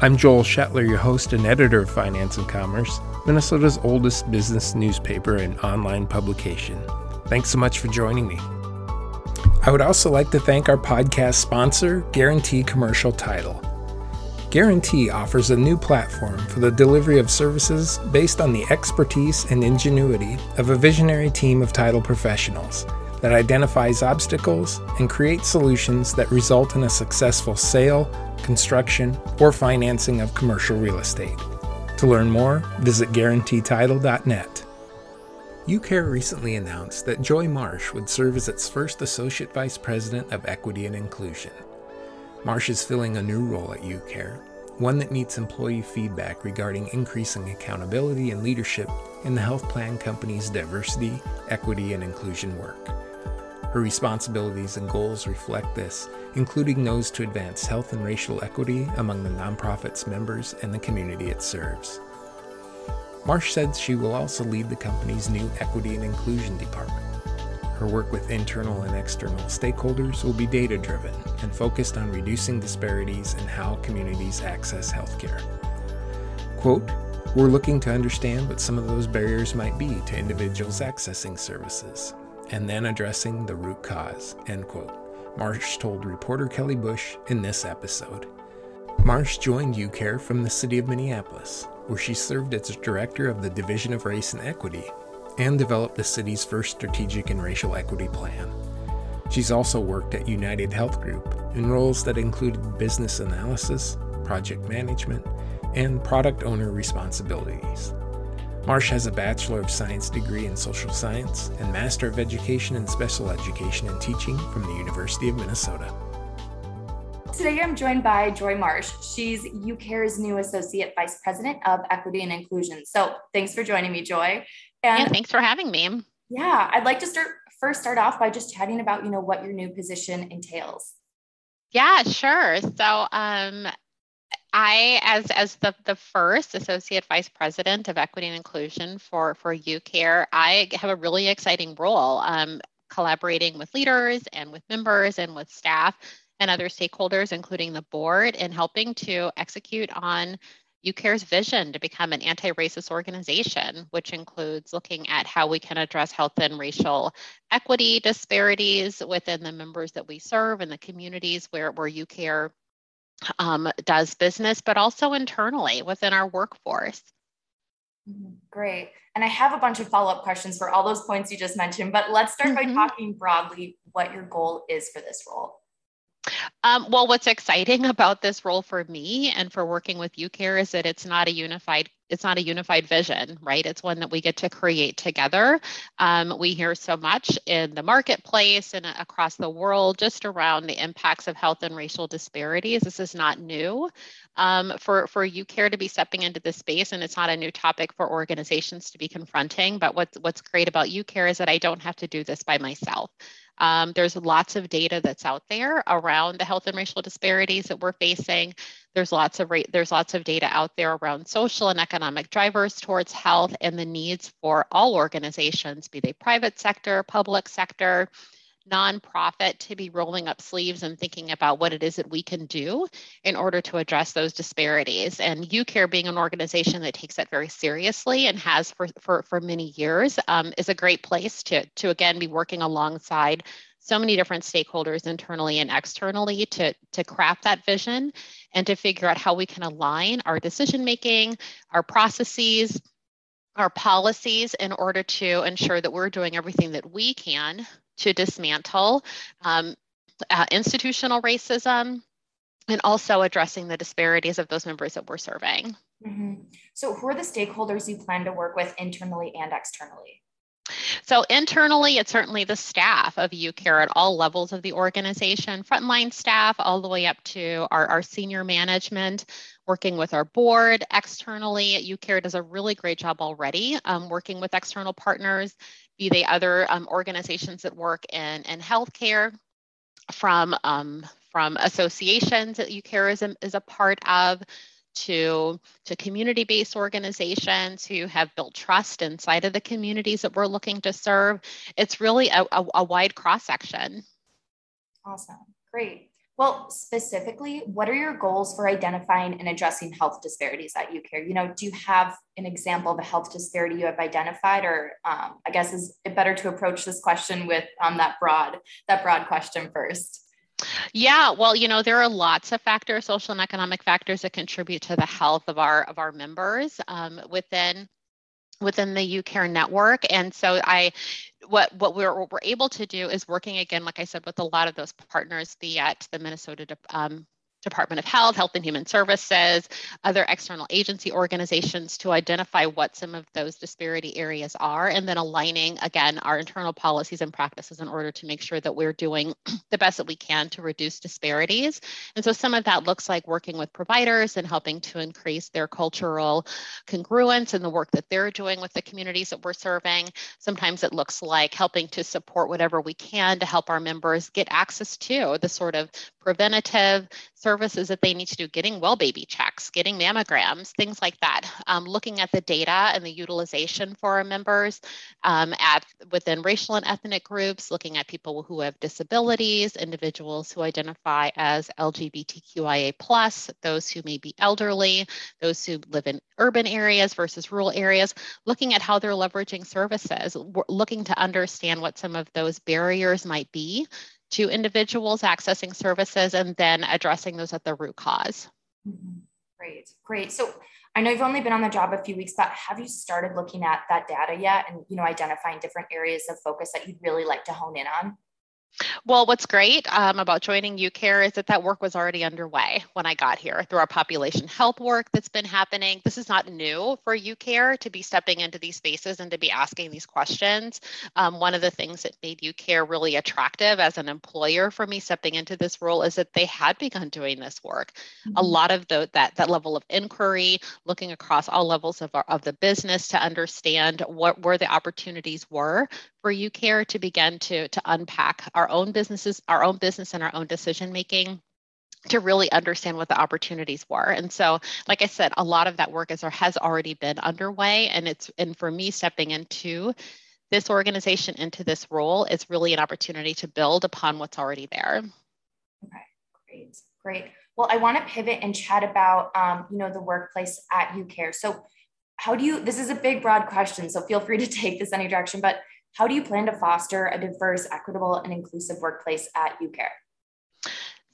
I'm Joel Shetler, your host and editor of Finance and Commerce, Minnesota's oldest business newspaper and online publication. Thanks so much for joining me. I would also like to thank our podcast sponsor, Guarantee Commercial Title. Guarantee offers a new platform for the delivery of services based on the expertise and ingenuity of a visionary team of title professionals that identifies obstacles and creates solutions that result in a successful sale, construction, or financing of commercial real estate. To learn more, visit guaranteetitle.net. UCARE recently announced that Joy Marsh would serve as its first Associate Vice President of Equity and Inclusion. Marsh is filling a new role at UCARE, one that meets employee feedback regarding increasing accountability and leadership in the health plan company's diversity, equity, and inclusion work. Her responsibilities and goals reflect this, including those to advance health and racial equity among the nonprofit's members and the community it serves. Marsh said she will also lead the company's new Equity and Inclusion Department. Her work with internal and external stakeholders will be data driven and focused on reducing disparities in how communities access healthcare. Quote, We're looking to understand what some of those barriers might be to individuals accessing services, and then addressing the root cause, end quote. Marsh told reporter Kelly Bush in this episode. Marsh joined UCARE from the city of Minneapolis, where she served as director of the Division of Race and Equity and developed the city's first strategic and racial equity plan. She's also worked at United Health Group in roles that included business analysis, project management, and product owner responsibilities. Marsh has a Bachelor of Science degree in Social Science and Master of Education in Special Education and Teaching from the University of Minnesota. Today I'm joined by Joy Marsh. She's UCARE's new Associate Vice President of Equity and Inclusion. So thanks for joining me, Joy. And yeah, thanks for having me. Yeah, I'd like to start first start off by just chatting about, you know, what your new position entails. Yeah, sure. So um I, as as the, the first associate vice president of equity and inclusion for for UCARE, I have a really exciting role, um, collaborating with leaders and with members and with staff and other stakeholders, including the board, in helping to execute on UCARE's vision to become an anti racist organization, which includes looking at how we can address health and racial equity disparities within the members that we serve and the communities where, where UCARE um, does business, but also internally within our workforce. Mm-hmm. Great. And I have a bunch of follow up questions for all those points you just mentioned, but let's start mm-hmm. by talking broadly what your goal is for this role. Um, well, what's exciting about this role for me and for working with UCARE is that it's not a unified it's not a unified vision, right? It's one that we get to create together. Um, we hear so much in the marketplace and across the world just around the impacts of health and racial disparities. This is not new um, for for UCARE to be stepping into this space, and it's not a new topic for organizations to be confronting. But what's what's great about UCARE is that I don't have to do this by myself. Um, there's lots of data that's out there around the health and racial disparities that we're facing. There's lots of there's lots of data out there around social and economic drivers towards health and the needs for all organizations, be they private sector, public sector, nonprofit to be rolling up sleeves and thinking about what it is that we can do in order to address those disparities. And UCARE being an organization that takes that very seriously and has for, for, for many years um, is a great place to, to again be working alongside so many different stakeholders internally and externally to, to craft that vision and to figure out how we can align our decision making, our processes, our policies in order to ensure that we're doing everything that we can to dismantle um, uh, institutional racism and also addressing the disparities of those members that we're serving. Mm-hmm. So, who are the stakeholders you plan to work with internally and externally? So internally, it's certainly the staff of UCare at all levels of the organization, frontline staff, all the way up to our, our senior management, working with our board. Externally, UCare does a really great job already um, working with external partners, be they other um, organizations that work in, in healthcare, from, um, from associations that UCare is a part of, to, to community-based organizations who have built trust inside of the communities that we're looking to serve. It's really a, a, a wide cross-section. Awesome, great. Well, specifically, what are your goals for identifying and addressing health disparities at UCare? You know, do you have an example of a health disparity you have identified, or um, I guess is it better to approach this question with um, that broad that broad question first? Yeah, well, you know, there are lots of factors, social and economic factors that contribute to the health of our of our members um, within within the UCare network. And so I what what we're, what we're able to do is working again, like I said, with a lot of those partners, be at the Minnesota um, Department of Health, Health and Human Services, other external agency organizations to identify what some of those disparity areas are, and then aligning again our internal policies and practices in order to make sure that we're doing the best that we can to reduce disparities. And so some of that looks like working with providers and helping to increase their cultural congruence in the work that they're doing with the communities that we're serving. Sometimes it looks like helping to support whatever we can to help our members get access to the sort of preventative services that they need to do, getting well baby checks, getting mammograms, things like that. Um, looking at the data and the utilization for our members um, at within racial and ethnic groups, looking at people who have disabilities, individuals who identify as LGBTQIA plus, those who may be elderly, those who live in urban areas versus rural areas, looking at how they're leveraging services, looking to understand what some of those barriers might be to individuals accessing services and then addressing those at the root because mm-hmm. Great, great. So I know you've only been on the job a few weeks, but have you started looking at that data yet and you know identifying different areas of focus that you'd really like to hone in on? Well, what's great um, about joining UCare is that that work was already underway when I got here through our population health work that's been happening. This is not new for UCare to be stepping into these spaces and to be asking these questions. Um, one of the things that made UCare really attractive as an employer for me stepping into this role is that they had begun doing this work. Mm-hmm. A lot of the, that that level of inquiry, looking across all levels of our, of the business to understand what where the opportunities were for UCare to begin to to unpack our own businesses, our own business and our own decision making to really understand what the opportunities were. And so, like I said, a lot of that work is or has already been underway. And it's and for me stepping into this organization into this role is really an opportunity to build upon what's already there. Okay, great, great. Well, I want to pivot and chat about um, you know the workplace at UCare. So, how do you? This is a big, broad question, so feel free to take this any direction. But how do you plan to foster a diverse, equitable, and inclusive workplace at UCare?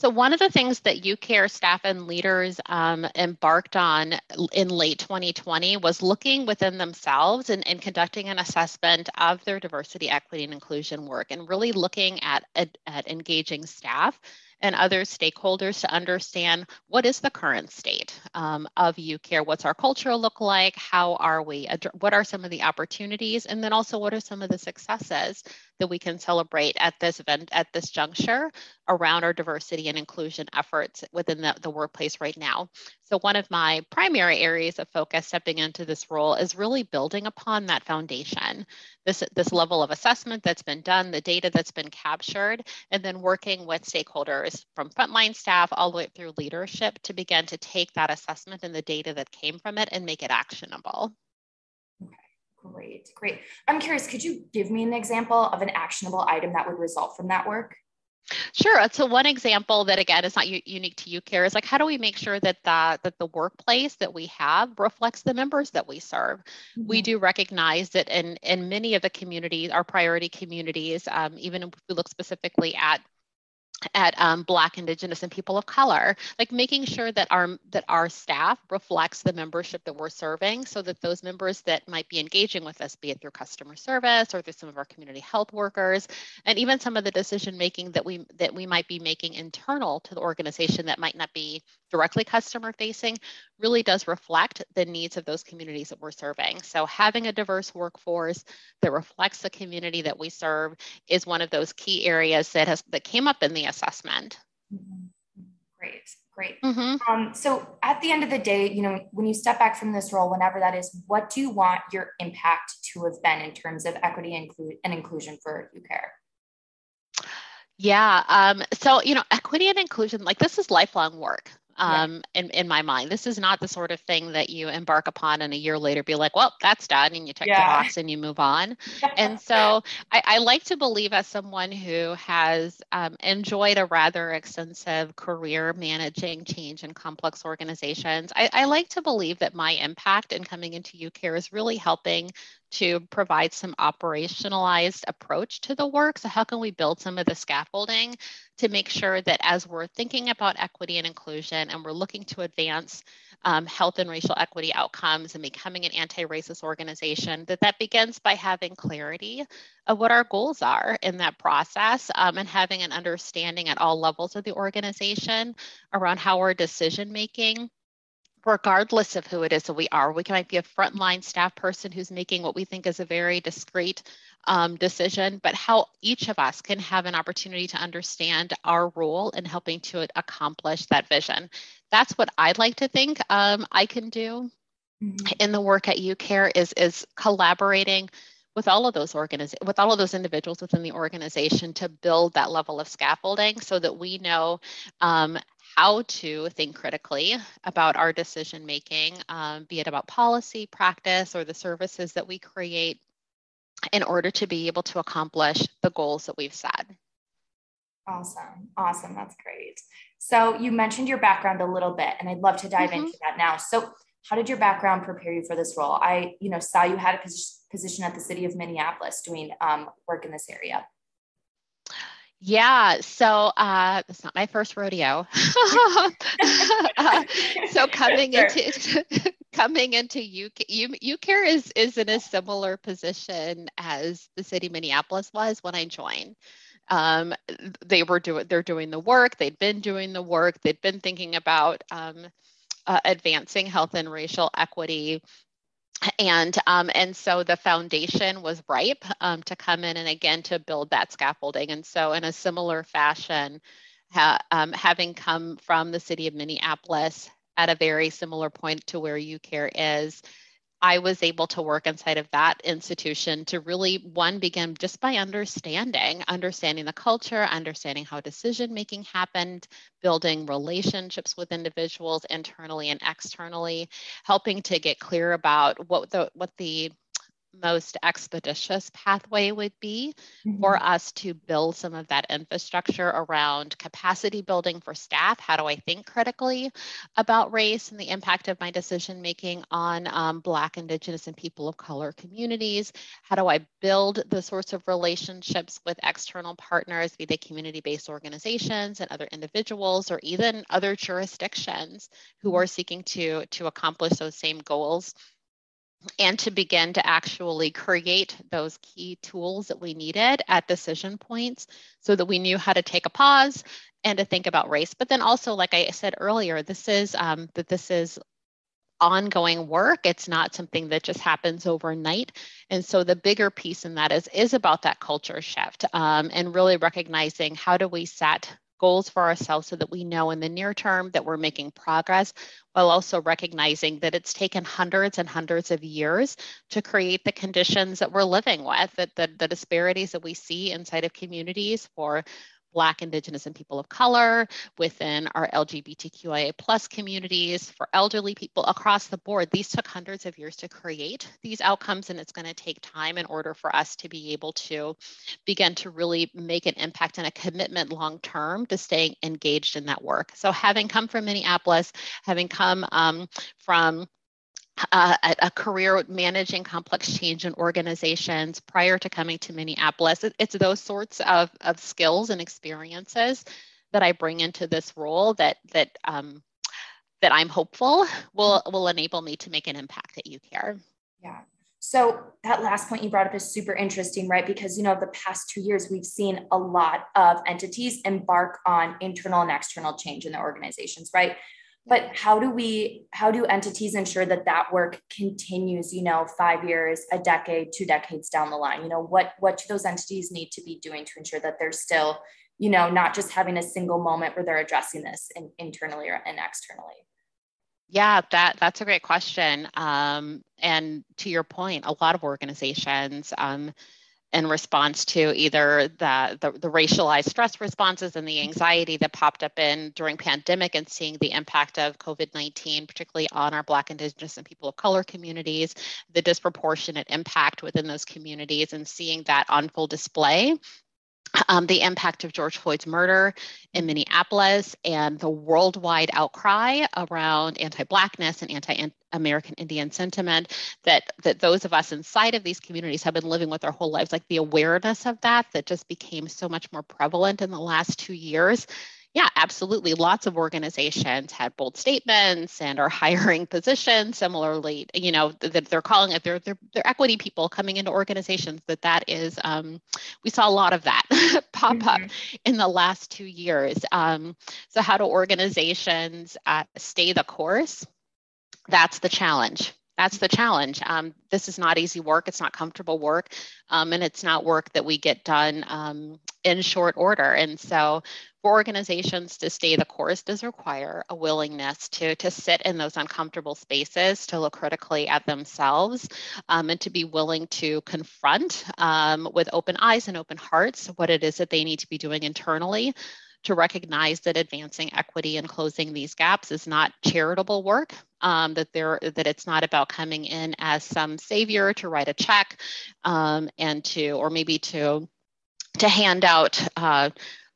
So, one of the things that UCare staff and leaders um, embarked on in late 2020 was looking within themselves and, and, conducting an assessment of their diversity, equity, and inclusion work, and really looking at, at, at engaging staff and other stakeholders to understand what is the current state um, of UCare, what's our culture look like, how are we, what are some of the opportunities, and then also what are some of the successes that we can celebrate at this event, at this juncture around our diversity and inclusion efforts within the, the workplace right now. So one of my primary areas of focus stepping into this role is really building upon that foundation, this, this level of assessment that's been done, the data that's been captured, and then working with stakeholders from frontline staff all the way through leadership to begin to take that assessment and the data that came from it and make it actionable. Great, great. I'm curious, could you give me an example of an actionable item that would result from that work? Sure. So one example that again is not u- unique to UCare is like how do we make sure that the that the workplace that we have reflects the members that we serve? Mm-hmm. We do recognize that in in many of the communities, our priority communities, um, even if we look specifically at at um, black indigenous and people of color like making sure that our that our staff reflects the membership that we're serving so that those members that might be engaging with us be it through customer service or through some of our community health workers and even some of the decision making that we that we might be making internal to the organization that might not be directly customer facing really does reflect the needs of those communities that we're serving. So having a diverse workforce that reflects the community that we serve is one of those key areas that has that came up in the assessment. Mm-hmm. Great, great. Mm-hmm. Um, so at the end of the day, you know, when you step back from this role, whenever that is, what do you want your impact to have been in terms of equity and, and inclusion for UCare? Yeah. Um, so, you know, equity and inclusion, like this is lifelong work um, yeah. in, in my mind. This is not the sort of thing that you embark upon and a year later be like, well, that's done, and you check yeah. the box and you move on. and so I, I, like to believe, as someone who has um, enjoyed a rather extensive career managing change in complex organizations, I, I like to believe that my impact in coming into UCare is really helping to provide some operationalized approach to the work. So, how can we build some of the scaffolding to make sure that as we're thinking about equity and inclusion and we're looking to advance um, health and racial equity outcomes and becoming an anti-racist organization, that that begins by having clarity of what our goals are in that process um, and having an understanding at all levels of the organization around how our decision making regardless of who it is that we are. We might be a frontline staff person who's making what we think is a very discreet um, decision, but how each of us can have an opportunity to understand our role in helping to accomplish that vision. That's what I'd like to think um, I can do mm-hmm. in the work at UCare is, is collaborating with all of those organiz- with all of those individuals within the organization to build that level of scaffolding so that we know um, how to think critically about our decision making, um, be it about policy, practice, or the services that we create in order to be able to accomplish the goals that we've set. Awesome. Awesome. That's great. So you mentioned your background a little bit, and I'd love to dive mm-hmm. into that now. So how did your background prepare you for this role? I, you know, saw you had a position at the city of Minneapolis doing um, work in this area. Yeah, so uh, it's not my first rodeo. uh, so coming sure. into coming into UK, UCare is is in a similar position as the city of Minneapolis was when I joined. Um, they were doing they're doing the work. They'd been doing the work. They'd been thinking about um, uh, advancing health and racial equity and um, and so the foundation was ripe um, to come in and again to build that scaffolding. And so in a similar fashion ha, um, having come from the city of minneapolis at a very similar point to where ucare is I was able to work inside of that institution to really one begin just by understanding, understanding the culture, understanding how decision making happened, building relationships with individuals internally and externally, helping to get clear about what the what the most expeditious pathway would be mm-hmm. for us to build some of that infrastructure around capacity building for staff. How do I think critically about race and the impact of my decision making on um, Black, Indigenous, and people of color communities? How do I build the sorts of relationships with external partners, be they community based organizations and other individuals, or even other jurisdictions who are seeking to, to accomplish those same goals? And to begin to actually create those key tools that we needed at decision points so that we knew how to take a pause and to think about race. But then also like i said earlier this is um, that this is ongoing work. It's not something that just happens overnight. And so the bigger piece in that is is about that culture shift um, and really recognizing how do we set goals for ourselves so that we know in the near term that we're making progress while also recognizing that it's taken hundreds and hundreds of years to create the conditions that we're living with, that the, the disparities that we see inside of communities for Black, Indigenous, and people of color, within our LGBTQIA plus communities, for elderly people across the board. These took hundreds of years to create these outcomes, and it's going to take time in order for us to be able to begin to really make an impact and a commitment long term to staying engaged in that work. So, having come from Minneapolis, having come um, from uh, a, career managing complex change in organizations prior to coming to Minneapolis. It, it's those sorts of, of skills and experiences that I bring into this role that that um, that I'm hopeful will will enable me to make an impact at UCare. Yeah. So that last point you brought up is super interesting, right? Because you know the past two years we've seen a lot of entities embark on internal and external change in their organizations, right? But how do we how do entities ensure that that work continues? You know, five years, a decade, two decades down the line. You know, what what do those entities need to be doing to ensure that they're still, you know, not just having a single moment where they're addressing this in, internally or and externally? Yeah, that that's a great question. Um, and to your point, a lot of organizations um, in response to either the, the, the racialized stress responses and the anxiety that popped up in during pandemic and seeing the impact of covid-19 particularly on our black indigenous and people of color communities the disproportionate impact within those communities and seeing that on full display um, the impact of George Floyd's murder in Minneapolis and the worldwide outcry around anti-blackness and anti-American Indian sentiment that that those of us inside of these communities have been living with our whole lives, like the awareness of that that just became so much more prevalent in the last two years yeah, absolutely. Lots of organizations had bold statements and are hiring positions. Similarly, you know that they're calling it they're, they're, they're equity people coming into organizations. That that is um, we saw a lot of that pop mm-hmm. up in the last two years. Um, so how do organizations uh, stay the course? That's the challenge that's the challenge. Um, this is not easy work. It's not comfortable work. Um, and it's not work that we get done um, in short order. And so for organizations to stay the course does require a willingness to, to sit in those uncomfortable spaces, to look critically at themselves, um, and to be willing to confront um, with open eyes and open hearts what it is that they need to be doing internally to recognize that advancing equity and closing these gaps is not charitable work um, that there that it's not about coming in as some savior to write a check um, and to or maybe to to hand out uh,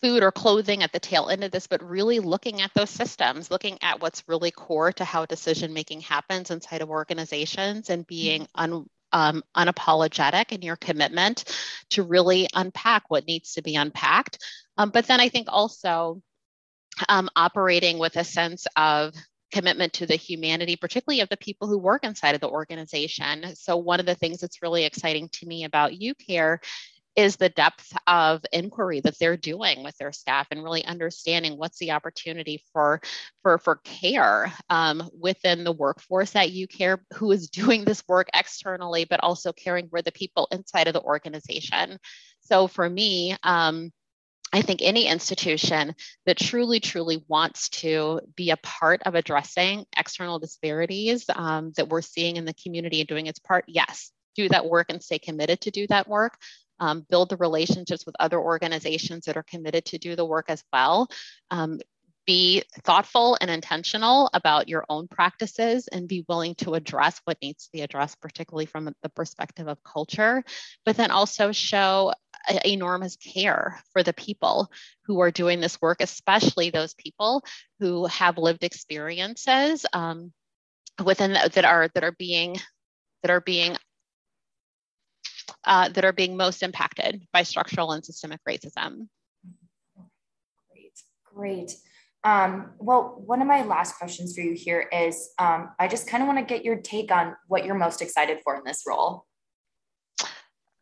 food or clothing at the tail end of this, but really looking at those systems, looking at what's really core to how decision making happens inside of organizations and being mm-hmm. un, um, unapologetic in your commitment to really unpack what needs to be unpacked. Um, but then I think also um, operating with a sense of commitment to the humanity, particularly of the people who work inside of the organization. So, one of the things that's really exciting to me about UCare is the depth of inquiry that they're doing with their staff and really understanding what's the opportunity for for for care um, within the workforce at UCare who is doing this work externally but also caring for the people inside of the organization so for me um, I think any institution that truly, truly wants to be a part of addressing external disparities um, that we're seeing in the community and doing its part, yes, do that work and stay committed to do that work um, build the relationships with other organizations that are committed to do the work as well. Um, be thoughtful and intentional about your own practices and be willing to address what needs to be addressed, particularly from the perspective of culture, but then also show enormous care for the people who are doing this work, especially those people who have lived experiences um, within that are that are being that are being uh, that are being most impacted by structural and systemic racism. Great, great. Um, well, one of my last questions for you here is um, I just kind of want to get your take on what you're most excited for in this role.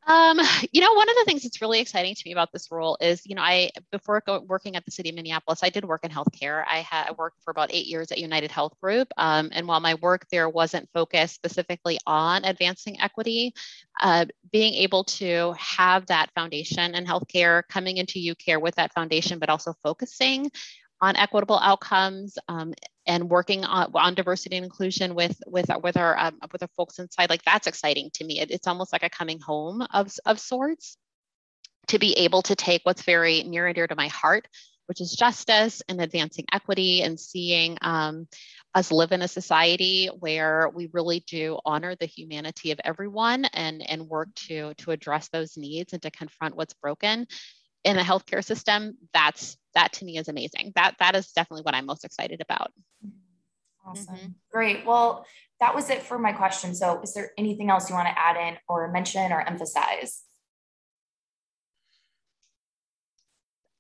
Um, you know, one of the things that's really exciting to me about this role is, you know, I before go, working at the city of Minneapolis, I did work in healthcare. I had worked for about eight years at United Health Group, um, and while my work there wasn't focused specifically on advancing equity, uh, being able to have that foundation in healthcare, coming into UCare with that foundation, but also focusing on equitable outcomes um, and working on, on, diversity and inclusion with with with our um, with our folks inside like that's exciting to me. It, it's almost like a coming home of of sorts to be able to take what's very near and dear to my heart which is justice and advancing equity and seeing um, us live in a society where we really do honor the humanity of everyone and and work to to address those needs and to confront what's broken. In the healthcare system that's that to me is amazing. That that is definitely what I'm most excited about. Awesome. Mm-hmm. Great. Well, that was it for my question. So is there anything else you want to add in or mention or emphasize?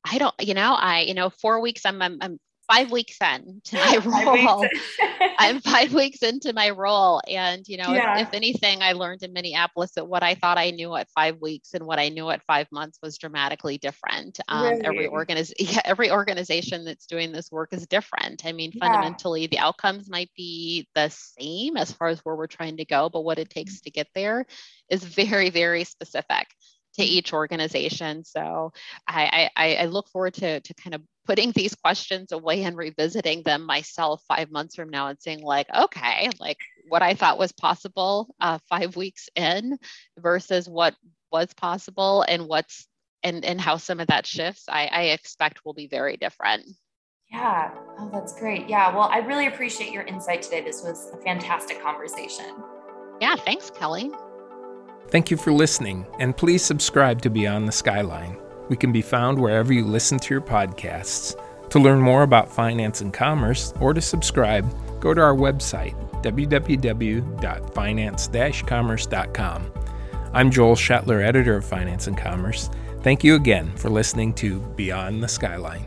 I don't, you know, I, you know, four weeks, I'm, I'm, I'm five weeks in to my role. I'm five weeks into my role. And, you know, yeah. if, if, anything, I learned in Minneapolis that what I thought I knew at five weeks and what I knew at five months was dramatically different. Um, really? Every organiz- yeah, every organization that's doing this work is different. I mean, yeah. fundamentally, the outcomes might be the same as far as where we're trying to go, but what it takes to get there is very, very specific to mm-hmm. each organization. So I, I, I look forward to, to kind of putting these questions away and revisiting them myself five months from now and saying like, okay, like what I thought was possible uh, five weeks in versus what was possible and what's and, and how some of that shifts, I, I expect will be very different. Yeah. Oh, that's great. Yeah. Well, I really appreciate your insight today. This was a fantastic conversation. Yeah. Thanks, Kelly. Thank you for listening, and please subscribe to Beyond the Skyline. We can be found wherever you listen to your podcasts. To learn more about finance and commerce or to subscribe, go to our website, www.finance-commerce.com. I'm Joel Shetler, editor of Finance and Commerce. Thank you again for listening to Beyond the Skyline.